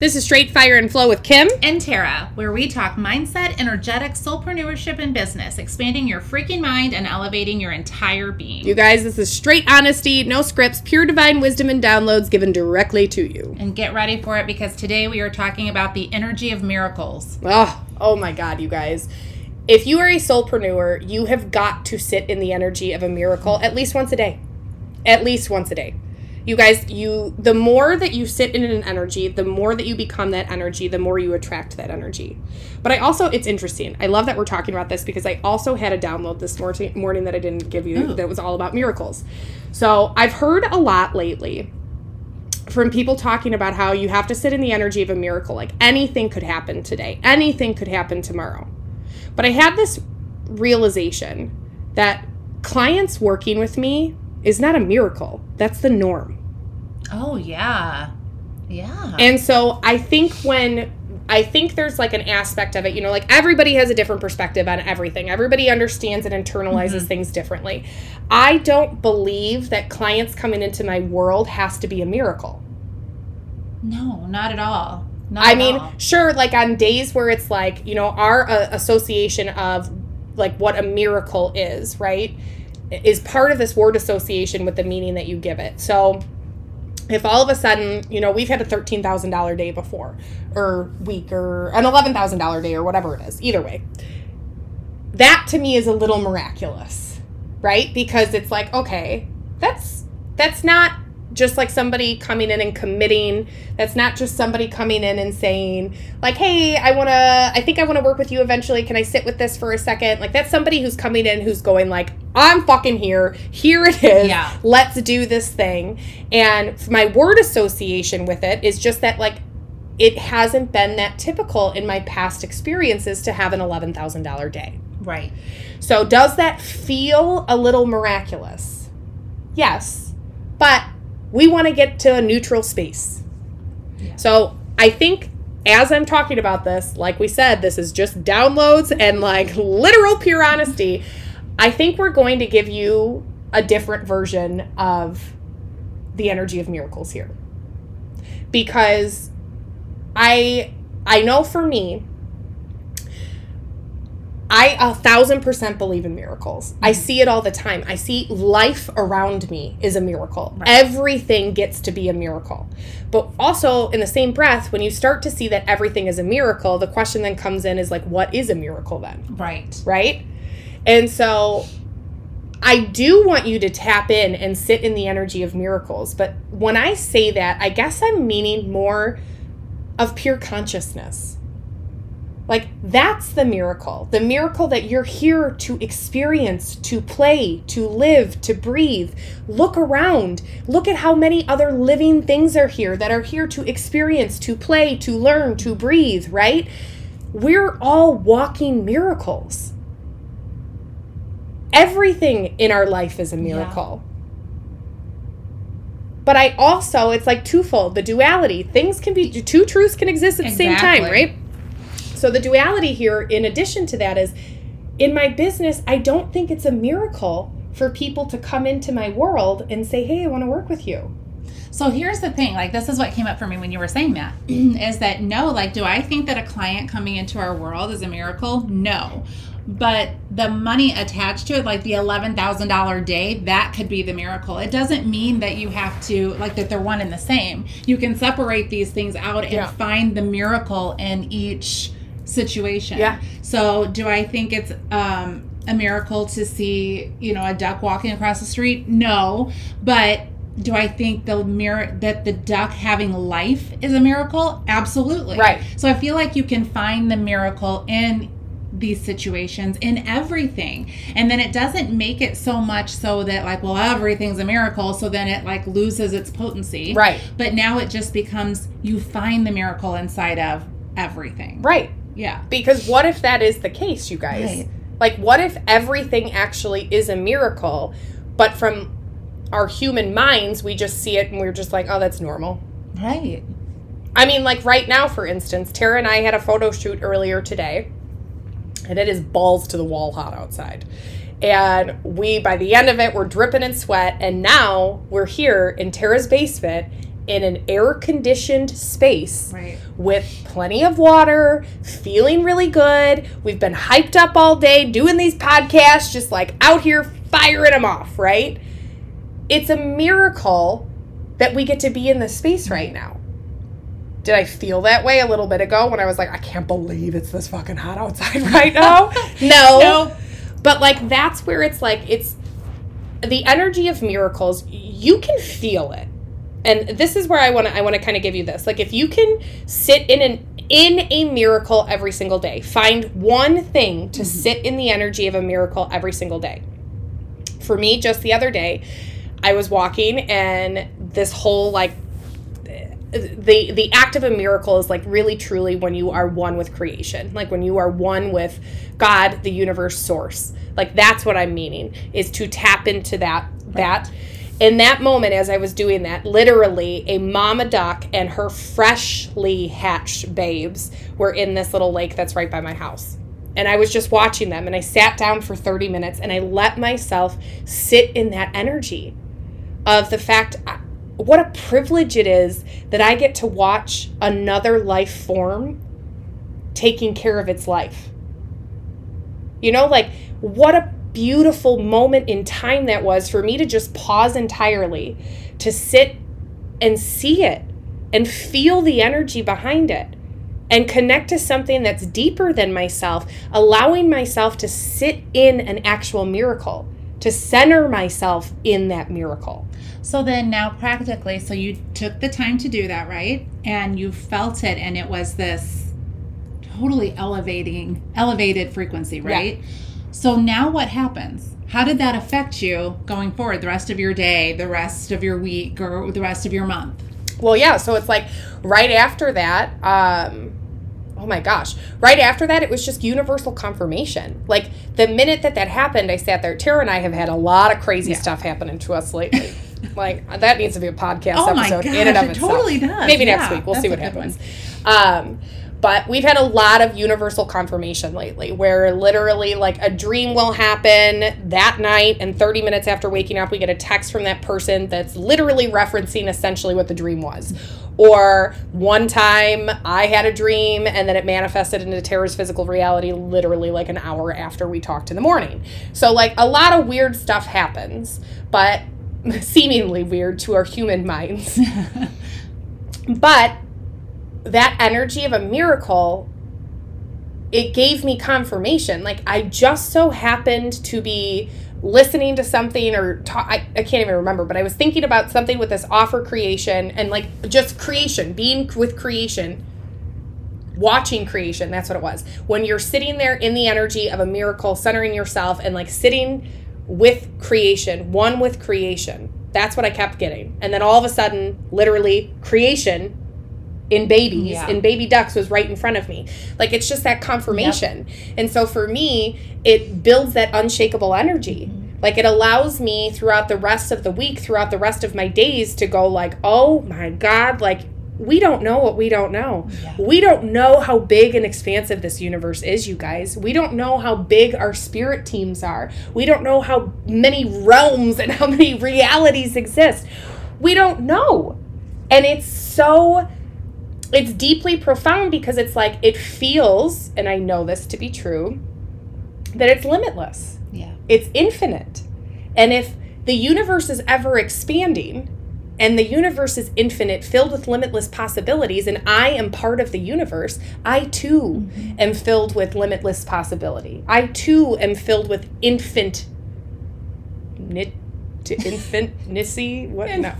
This is Straight Fire and Flow with Kim. and Tara, where we talk mindset, energetic, soulpreneurship, and business, expanding your freaking mind and elevating your entire being. You guys, this is straight honesty, no scripts, pure divine wisdom and downloads given directly to you. and get ready for it because today we are talking about the energy of miracles. Oh, oh my God, you guys. If you are a soulpreneur, you have got to sit in the energy of a miracle at least once a day. At least once a day. You guys, you the more that you sit in an energy, the more that you become that energy, the more you attract that energy. But I also it's interesting. I love that we're talking about this because I also had a download this morning morning that I didn't give you Ooh. that was all about miracles. So, I've heard a lot lately from people talking about how you have to sit in the energy of a miracle. Like anything could happen today, anything could happen tomorrow. But I had this realization that clients working with me is not a miracle, that's the norm. Oh, yeah. Yeah. And so I think when I think there's like an aspect of it, you know, like everybody has a different perspective on everything. Everybody understands and internalizes things differently. I don't believe that clients coming into my world has to be a miracle. no, not at all. Not I at mean, all. sure, like on days where it's like, you know, our uh, association of like what a miracle is, right? Is part of this word association with the meaning that you give it. So if all of a sudden, you know, we've had a $13,000 day before, or week, or an $11,000 day, or whatever it is, either way, that to me is a little miraculous, right? Because it's like, okay, that's that's not just like somebody coming in and committing. That's not just somebody coming in and saying, like, hey, I wanna I think I wanna work with you eventually. Can I sit with this for a second? Like that's somebody who's coming in who's going like, I'm fucking here. Here it is. Yeah. Let's do this thing. And my word association with it is just that like it hasn't been that typical in my past experiences to have an $11,000 day. right. So, does that feel a little miraculous? Yes. But we want to get to a neutral space. Yeah. So, I think as I'm talking about this, like we said, this is just downloads and like literal pure honesty. I think we're going to give you a different version of the energy of miracles here. Because I I know for me, I a thousand percent believe in miracles. I mm-hmm. see it all the time. I see life around me is a miracle. Right. Everything gets to be a miracle. But also, in the same breath, when you start to see that everything is a miracle, the question then comes in is like, what is a miracle then? Right. Right? And so I do want you to tap in and sit in the energy of miracles. But when I say that, I guess I'm meaning more of pure consciousness. Like, that's the miracle. The miracle that you're here to experience, to play, to live, to breathe. Look around. Look at how many other living things are here that are here to experience, to play, to learn, to breathe, right? We're all walking miracles. Everything in our life is a miracle. But I also, it's like twofold the duality. Things can be, two truths can exist at the same time, right? So the duality here, in addition to that, is in my business, I don't think it's a miracle for people to come into my world and say, hey, I want to work with you. So here's the thing, like this is what came up for me when you were saying that, is that no, like do I think that a client coming into our world is a miracle? No. But the money attached to it, like the eleven thousand dollar day, that could be the miracle. It doesn't mean that you have to like that they're one and the same. You can separate these things out and Yeah. find the miracle in each situation. Yeah. So do I think it's um a miracle to see, you know, a duck walking across the street? No. But do I think the mirror that the duck having life is a miracle? Absolutely. Right. So I feel like you can find the miracle in these situations in everything. And then it doesn't make it so much so that like, well, everything's a miracle, so then it like loses its potency. Right. But now it just becomes you find the miracle inside of everything. Right. Yeah. Because what if that is the case, you guys? Right. Like, what if everything actually is a miracle, but from our human minds, we just see it and we're just like, oh, that's normal. Right. I mean, like right now, for instance, Tara and I had a photo shoot earlier today, and it is balls to the wall hot outside. And we, by the end of it, we're dripping in sweat. And now we're here in Tara's basement in an air conditioned space Right. with plenty of water, feeling really good. We've been hyped up all day doing these podcasts, just like out here firing them off, right? It's a miracle that we get to be in this space mm-hmm. right now. Did I feel that way a little bit ago when I was like, I can't believe it's this fucking hot outside right now? no. No. But like that's where it's like it's the energy of miracles, you can feel it. And this is where I want to I want to kind of give you this. Like if you can sit in an in a miracle every single day. Find one thing to mm-hmm. sit in the energy of a miracle every single day. For me, just the other day, I was walking and this whole like the the act of a miracle is like really truly when you are one with creation like when you are one with god the universe source like that's what i'm meaning is to tap into that that in that moment as i was doing that literally a mama duck and her freshly hatched babes were in this little lake that's right by my house and i was just watching them and i sat down for 30 minutes and i let myself sit in that energy of the fact what a privilege it is that I get to watch another life form taking care of its life. You know, like what a beautiful moment in time that was for me to just pause entirely, to sit and see it and feel the energy behind it and connect to something that's deeper than myself, allowing myself to sit in an actual miracle, to center myself in that miracle. So then now practically, so you took the time to do that, right? And you felt it and it was this totally elevating elevated frequency, right? So now what happens? How did that affect you going forward the rest of your day, the rest of your week or the rest of your month? Well, yeah. So it's like right after that, um, oh my gosh, right after that, it was just universal confirmation. Like the minute that that happened, I sat there. Tara and I have had a lot of crazy Yeah. stuff happening to us lately. like that needs to be a podcast Oh my episode gosh, in and of it itself. totally does. Maybe next week. We'll see what happens. Um, but we've had a lot of universal confirmation lately where literally like a dream will happen that night and 30 minutes after waking up we get a text from that person that's literally referencing essentially what the dream was. Or one time i had a dream and then it manifested into tara's physical reality literally like an hour after we talked in the morning. So like a lot of weird stuff happens but seemingly weird to our human minds. But that energy of a miracle it gave me confirmation. Like i just so happened to be listening to something or ta- I, I can't even remember but i was thinking about something with this offer creation and like just creation being with creation watching creation that's what it was. When you're sitting there in the energy of a miracle centering yourself and like sitting with creation one with creation that's what i kept getting. And then all of a sudden literally creation in babies Yeah. in baby ducks was right in front of me. Like it's just that confirmation. And so for me it builds that unshakable energy. Mm-hmm. like it allows me throughout the rest of the week throughout the rest of my days to go like oh my god like we don't know what we don't know. Yeah. we don't know how big and expansive this universe is you guys. We don't know how big our spirit teams are. We don't know how many realms and how many realities exist. We don't know. And it's so it's deeply profound because it's like it feels and i know this to be true that it's limitless. Yeah. it's infinite. And if the universe is ever expanding and the universe is infinite filled with limitless possibilities and i am part of the universe i too mm-hmm. am filled with limitless possibility. I too am filled with infant nit to infinicy what? No.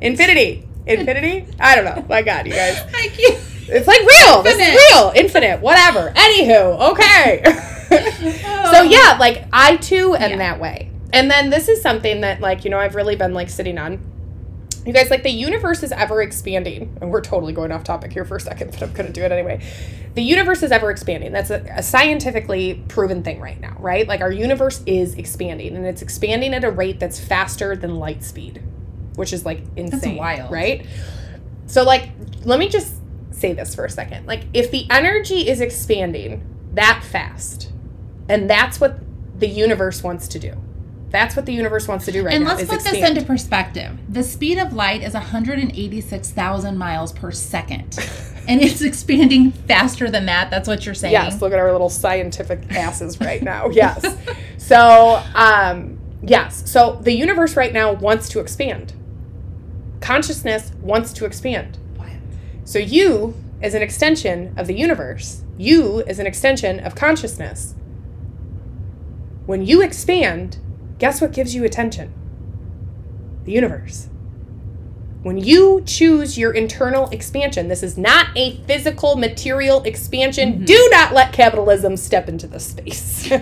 Infinity infinity i don't know my god you guys I can't. it's like real. This is real. Infinite. Whatever. Anywho, okay. so yeah, like I too am Yeah. that way. And then this is something that like, you know, I've really been like sitting on. You guys, like the universe is ever expanding. And we're totally going off topic here for a second, but I'm gonna do it anyway. The universe is ever expanding. That's a, a scientifically proven thing right now, right? Like our universe is expanding and it's expanding at a rate that's faster than light speed, which is like insane. wild. Right? So like let me just say this for a second. Like if the energy is expanding that fast, and that's what the universe wants to do. That's what the universe wants to do right and now. And let's put this into perspective. The speed of light is 186,000 miles per second. and it's expanding faster than that. That's what you're saying. Yes, look at our little scientific asses right now. Yes. So, um, yes. So the universe right now wants to expand. Consciousness wants to expand. So you, as an extension of the universe, you as an extension of consciousness. When you expand, guess what gives you attention? The universe. When you choose your internal expansion, this is not a physical material expansion. Mm-hmm. Do not let capitalism step into this space.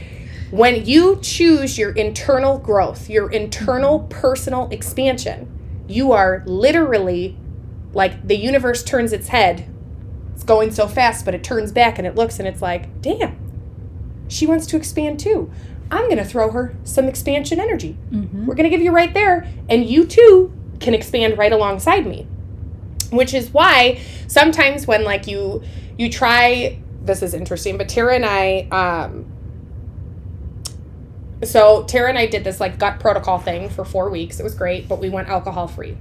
when you choose your internal growth, your internal mm-hmm. personal expansion, you are literally like the universe turns its head. It's going so fast, but it turns back and it looks and it's like, damn, she wants to expand too. I'm going to throw her some expansion energy. We're going to give you right there, and you too can expand right alongside me. Which is why sometimes when like you you try this is interesting, but Tara and I um so Tara and I did this like gut protocol thing for 4 weeks. It was great, but we went alcohol free.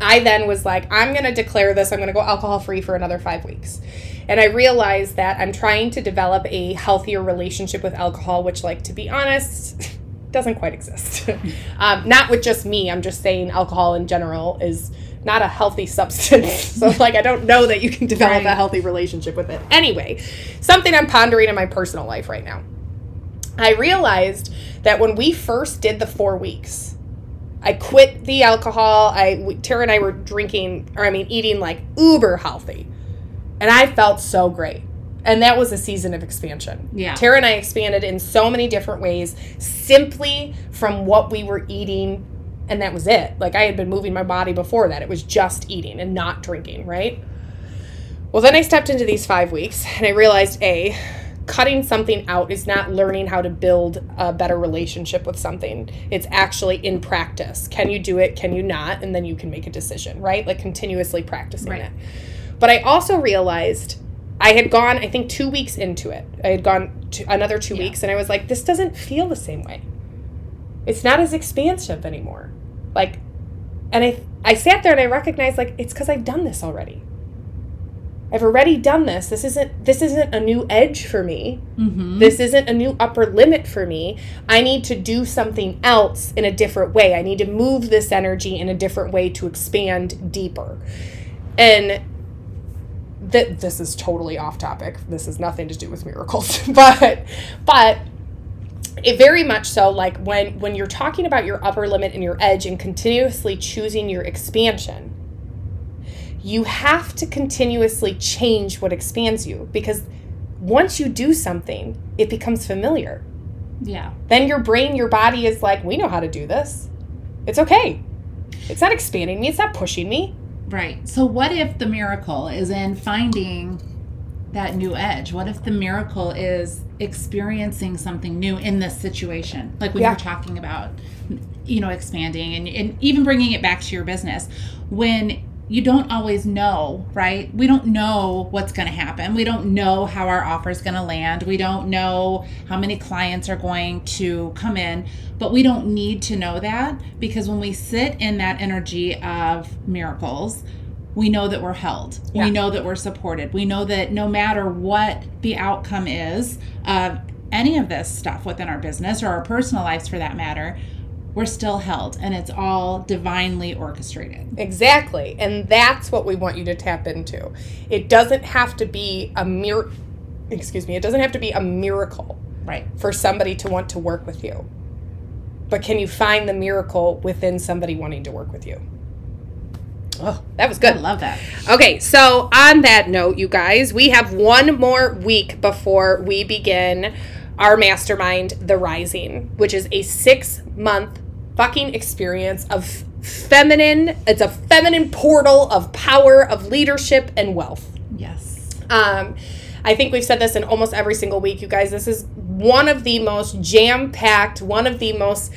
I then was like, I'm going to declare this. I'm going to go alcohol free for another five weeks. And I realized that I'm trying to develop a healthier relationship with alcohol, which, like, to be honest, doesn't quite exist. um, not with just me. I'm just saying alcohol in general is not a healthy substance. so, like, I don't know that you can develop Right. a healthy relationship with it. Anyway, something I'm pondering in my personal life right now. I realized that when we first did the four weeks, I quit the alcohol. I Tara and I were drinking, or I mean, eating like uber healthy, and I felt so great. And that was a season of expansion. Yeah. Tara and I expanded in so many different ways, simply from what we were eating, and that was it. Like I had been moving my body before that; it was just eating and not drinking, right? Well, then I stepped into these five weeks, and I realized a cutting something out is not learning how to build a better relationship with something. It's actually in practice. Can you do it? Can you not? And then you can make a decision, right? Like continuously practicing Right. it. But I also realized I had gone, I think, two weeks into it. I had gone to another two Yeah. weeks, and I was like, this doesn't feel the same way. It's not as expansive anymore. Like, and I, I sat there and I recognized, like, it's because I've done this already. I've already done this. This isn't this isn't a new edge for me. Mm-hmm. This isn't a new upper limit for me. I need to do something else in a different way. I need to move this energy in a different way to expand deeper. And that this is totally off topic. This has nothing to do with miracles. but but it very much so like when when you're talking about your upper limit and your edge and continuously choosing your expansion you have to continuously change what expands you because once you do something it becomes familiar Yeah. then your brain your body is like we know how to do this it's okay it's not expanding me it's not pushing me Right. So, what if the miracle is in finding that new edge? What if the miracle is experiencing something new in this situation? Like when Yeah. you're talking about, you know, expanding and, and even bringing it back to your business. When you don't always know, right? We don't know what's going to happen. We don't know how our offer is going to land. We don't know how many clients are going to come in, but we don't need to know that because when we sit in that energy of miracles, we know that we're held. Yeah. We know that we're supported. We know that no matter what the outcome is of any of this stuff within our business or our personal lives for that matter, we're still held and it's all divinely orchestrated. Exactly. And that's what we want you to tap into. It doesn't have to be a mir excuse me, it doesn't have to be a miracle Right. for somebody to want to work with you. But can you find the miracle within somebody wanting to work with you? Oh, that was good. I love that. Okay, so on that note, you guys, we have one more week before we begin our mastermind, The Rising, which is a six month fucking experience of feminine, it's a feminine portal of power, of leadership, and wealth. Yes. Um, I think we've said this in almost every single week, you guys. This is one of the most jam packed, one of the most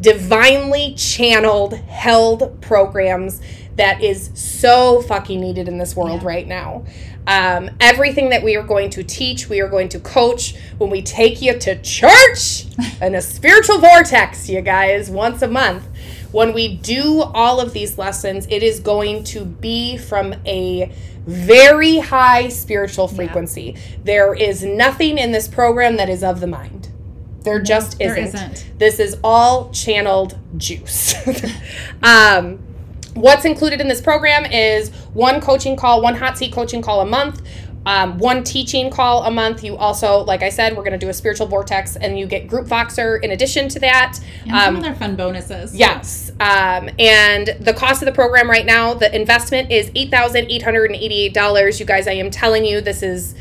divinely channeled, held programs that is so fucking needed in this world Yeah. right now. Um, everything that we are going to teach, we are going to coach when we take you to church and a spiritual vortex, you guys, once a month. When we do all of these lessons, it is going to be from a very high spiritual frequency. There is nothing in this program that is of the mind. There just there isn't. isn't. This is all channeled juice. um, what's included in this program is one coaching call, one hot seat coaching call a month. Um, one teaching call a month. You also, like I said, we're going to do a spiritual vortex, and you get group Voxer in addition to that. And some Um, other fun bonuses. Yes. Um, and the cost of the program right now, the investment is $8,888. You guys, I am telling you, this is.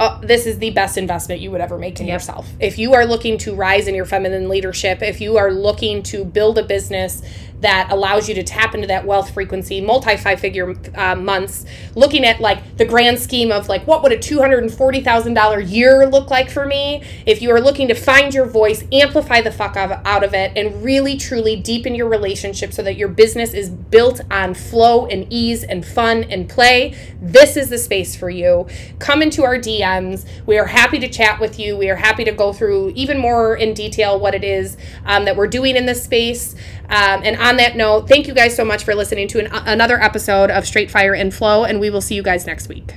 Uh, this is the best investment you would ever make in Yep. yourself. If you are looking to rise in your feminine leadership, if you are looking to build a business that allows you to tap into that wealth frequency, multi five figure uh, months, looking at like the grand scheme of like what would a $240,000 year look like for me? If you are looking to find your voice, amplify the fuck out of it, and really truly deepen your relationship so that your business is built on flow and ease and fun and play, this is the space for you. Come into our DMs. We are happy to chat with you. We are happy to go through even more in detail what it is um, that we're doing in this space. Um, and on that note, thank you guys so much for listening to an, another episode of Straight Fire and Flow, and we will see you guys next week.